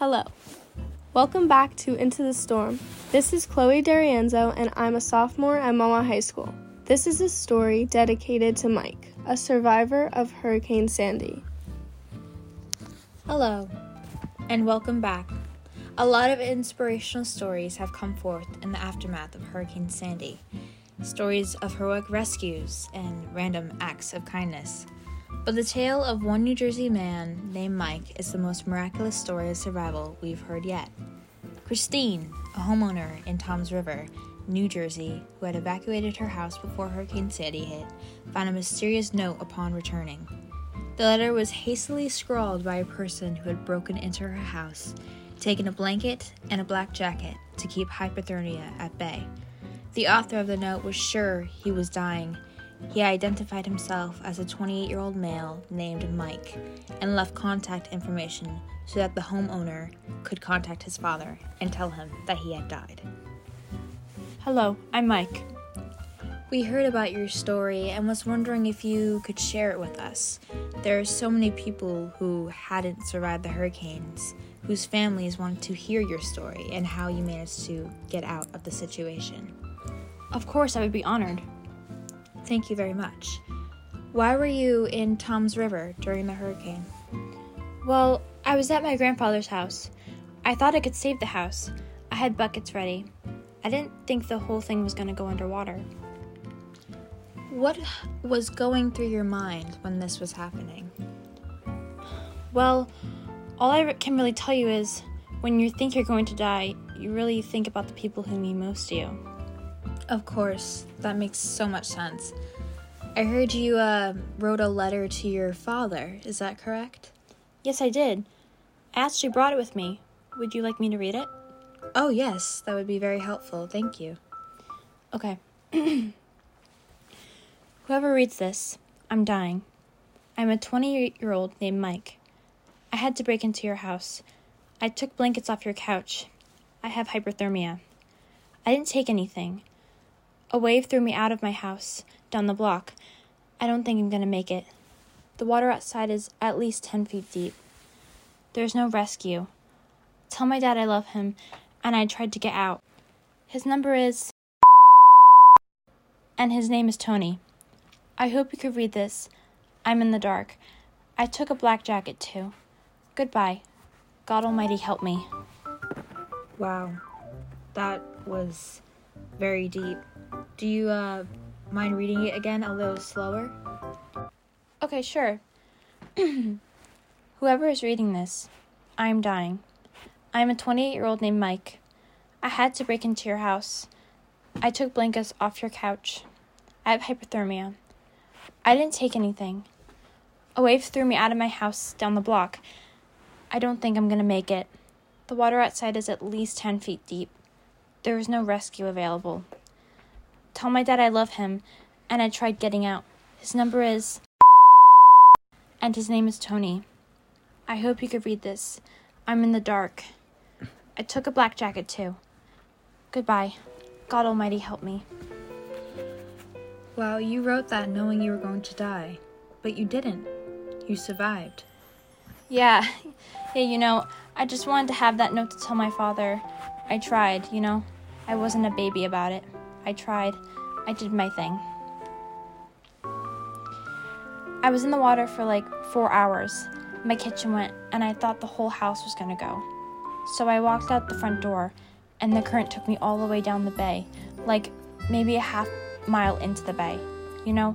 Hello. Welcome back to Into the Storm. This is Chloe D'Arienzo, and I'm a sophomore at Mahwah High School. This is a story dedicated to Mike, a survivor of Hurricane Sandy. Hello, and welcome back. A lot of inspirational stories have come forth in the aftermath of Hurricane Sandy. Stories of heroic rescues and random acts of kindness. But the tale of one New Jersey man named Mike is the most miraculous story of survival we've heard yet. Christine, a homeowner in Toms River, New Jersey, who had evacuated her house before Hurricane Sandy hit, found a mysterious note upon returning. The letter was hastily scrawled by a person who had broken into her house, taken a blanket and a black jacket to keep hypothermia at bay. The author of the note was sure he was dying he identified himself as a 28 year old male named Mike and left contact information so that the homeowner could contact his father and tell him that he had died. Hello, I'm Mike. We heard about your story and was wondering if you could share it with us. There are so many people who hadn't survived the hurricanes whose families want to hear your story and how you managed to get out of the situation. Of course, I would be honored. Thank you very much. Why were you in Toms River during the hurricane? Well, I was at my grandfather's house. I thought I could save the house. I had buckets ready. I didn't think the whole thing was going to go underwater. What was going through your mind when this was happening? Well, all I can really tell you is when you think you're going to die, you really think about the people who mean most to you. Of course, that makes so much sense. I heard you uh, wrote a letter to your father, is that correct? Yes, I did. I actually brought it with me. Would you like me to read it? Oh, yes, that would be very helpful. Thank you. Okay. Whoever reads this, I'm dying. I'm a 28 year old named Mike. I had to break into your house. I took blankets off your couch. I have hypothermia. I didn't take anything. A wave threw me out of my house, down the block. I don't think I'm going to make it. The water outside is at least 10 feet deep. There's no rescue. Tell my dad I love him, and I tried to get out. His number is. And his name is Tony. I hope you could read this. I'm in the dark. I took a black jacket too. Goodbye. God Almighty help me. Wow. That was very deep. Do you uh, mind reading it again a little slower? Okay, sure. Whoever is reading this, I'm dying. I'm a 28 year old named Mike. I had to break into your house. I took blankets off your couch. I have hypothermia. I didn't take anything. A wave threw me out of my house down the block. I don't think I'm going to make it. The water outside is at least 10 feet deep. There is no rescue available. Tell my dad I love him, and I tried getting out. His number is. And his name is Tony. I hope you could read this. I'm in the dark. I took a black jacket too. Goodbye. God Almighty help me. Wow, you wrote that knowing you were going to die, but you didn't. You survived. Yeah, yeah, you know, I just wanted to have that note to tell my father. I tried, you know. I wasn't a baby about it. I tried. I did my thing. I was in the water for like four hours. My kitchen went, and I thought the whole house was gonna go. So I walked out the front door, and the current took me all the way down the bay, like maybe a half mile into the bay. You know,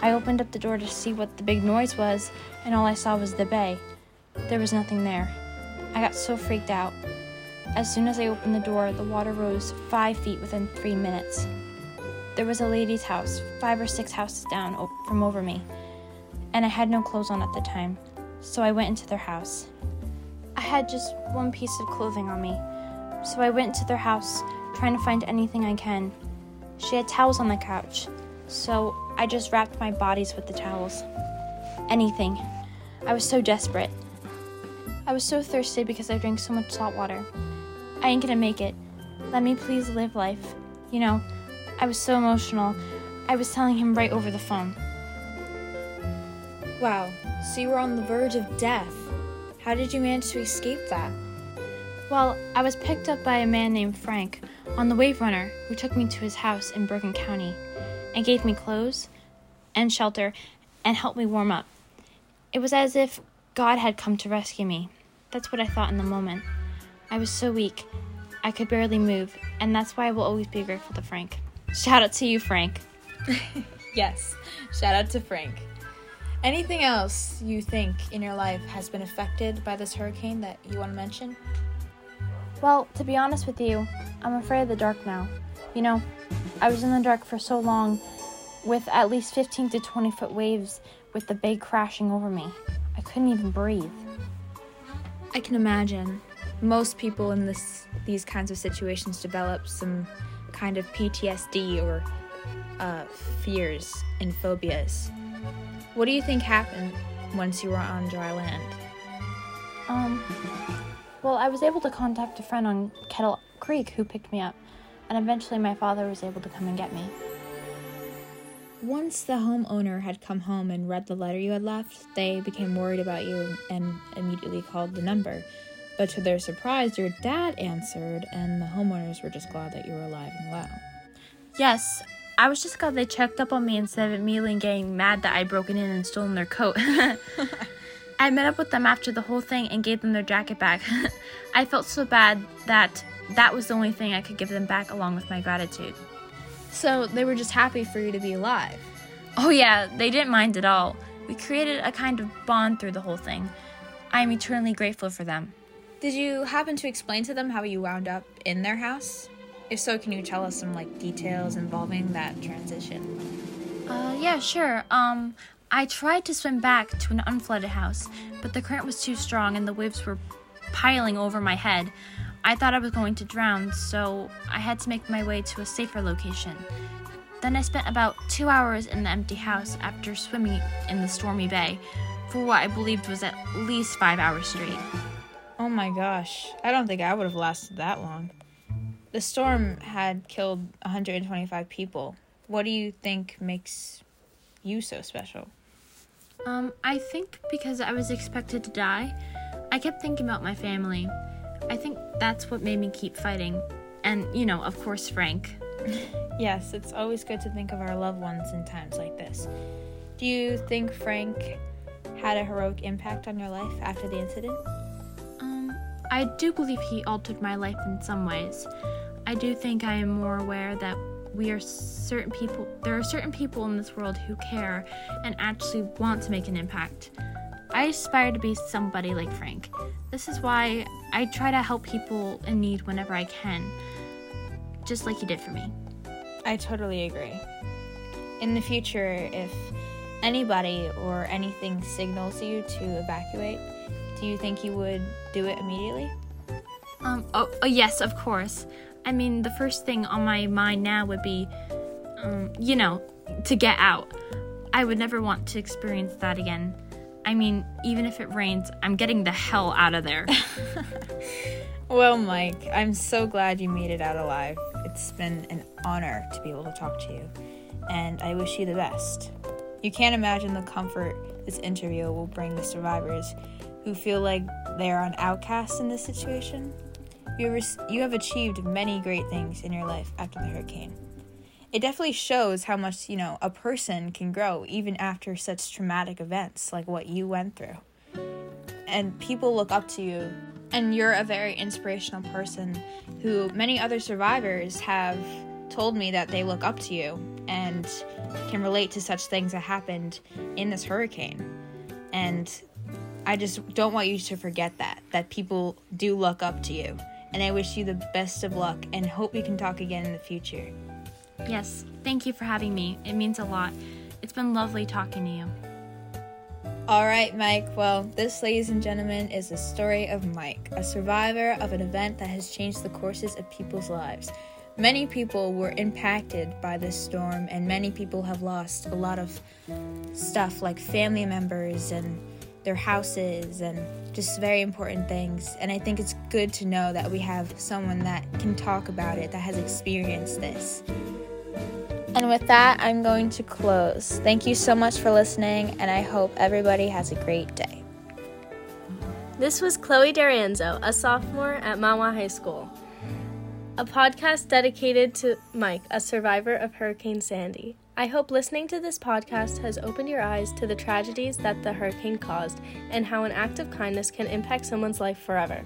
I opened up the door to see what the big noise was, and all I saw was the bay. There was nothing there. I got so freaked out. As soon as I opened the door, the water rose five feet within three minutes. There was a lady's house, five or six houses down from over me, and I had no clothes on at the time, so I went into their house. I had just one piece of clothing on me, so I went to their house trying to find anything I can. She had towels on the couch, so I just wrapped my bodies with the towels. Anything. I was so desperate. I was so thirsty because I drank so much salt water. I ain't gonna make it. Let me please live life. You know, I was so emotional. I was telling him right over the phone. Wow, so you were on the verge of death. How did you manage to escape that? Well, I was picked up by a man named Frank on the Wave Runner who took me to his house in Bergen County and gave me clothes and shelter and helped me warm up. It was as if God had come to rescue me. That's what I thought in the moment. I was so weak, I could barely move, and that's why I will always be grateful to Frank. Shout out to you, Frank. yes, shout out to Frank. Anything else you think in your life has been affected by this hurricane that you want to mention? Well, to be honest with you, I'm afraid of the dark now. You know, I was in the dark for so long with at least 15 to 20 foot waves with the bay crashing over me. I couldn't even breathe. I can imagine. Most people in this these kinds of situations develop some kind of PTSD or uh, fears and phobias. What do you think happened once you were on dry land? Um, well, I was able to contact a friend on Kettle Creek who picked me up, and eventually my father was able to come and get me. Once the homeowner had come home and read the letter you had left, they became worried about you and immediately called the number. But to their surprise, your dad answered, and the homeowners were just glad that you were alive and well. Yes, I was just glad they checked up on me instead of immediately getting mad that I'd broken in and stolen their coat. I met up with them after the whole thing and gave them their jacket back. I felt so bad that that was the only thing I could give them back along with my gratitude. So they were just happy for you to be alive. Oh, yeah, they didn't mind at all. We created a kind of bond through the whole thing. I am eternally grateful for them. Did you happen to explain to them how you wound up in their house? If so, can you tell us some like details involving that transition? Uh, yeah, sure. Um, I tried to swim back to an unflooded house, but the current was too strong and the waves were piling over my head. I thought I was going to drown, so I had to make my way to a safer location. Then I spent about two hours in the empty house after swimming in the stormy bay for what I believed was at least five hours straight. Oh my gosh, I don't think I would have lasted that long. The storm had killed 125 people. What do you think makes you so special? Um, I think because I was expected to die, I kept thinking about my family. I think that's what made me keep fighting. And, you know, of course, Frank. yes, it's always good to think of our loved ones in times like this. Do you think Frank had a heroic impact on your life after the incident? I do believe he altered my life in some ways. I do think I am more aware that we are certain people there are certain people in this world who care and actually want to make an impact. I aspire to be somebody like frank. This is why i try to help people in need whenever i can just like he did for me. I totally agree. In the future if anybody or anything signals you to evacuate do you think you would do it immediately um oh, oh yes of course I mean, the first thing on my mind now would be, um, you know, to get out. I would never want to experience that again. I mean, even if it rains, I'm getting the hell out of there. well, Mike, I'm so glad you made it out alive. It's been an honor to be able to talk to you, and I wish you the best. You can't imagine the comfort this interview will bring the survivors who feel like they are an outcast in this situation you, you have achieved many great things in your life after the hurricane. It definitely shows how much, you know, a person can grow even after such traumatic events like what you went through. And people look up to you, and you're a very inspirational person who many other survivors have told me that they look up to you and can relate to such things that happened in this hurricane. And I just don't want you to forget that, that people do look up to you and I wish you the best of luck and hope we can talk again in the future. Yes, thank you for having me. It means a lot. It's been lovely talking to you. All right, Mike. Well, this, ladies and gentlemen, is the story of Mike, a survivor of an event that has changed the courses of people's lives. Many people were impacted by this storm, and many people have lost a lot of stuff like family members and their houses and just very important things. And I think it's good to know that we have someone that can talk about it that has experienced this. And with that, I'm going to close. Thank you so much for listening, and I hope everybody has a great day. This was Chloe D'Arienzo, a sophomore at Mahwah High School, a podcast dedicated to Mike, a survivor of Hurricane Sandy. I hope listening to this podcast has opened your eyes to the tragedies that the hurricane caused and how an act of kindness can impact someone's life forever.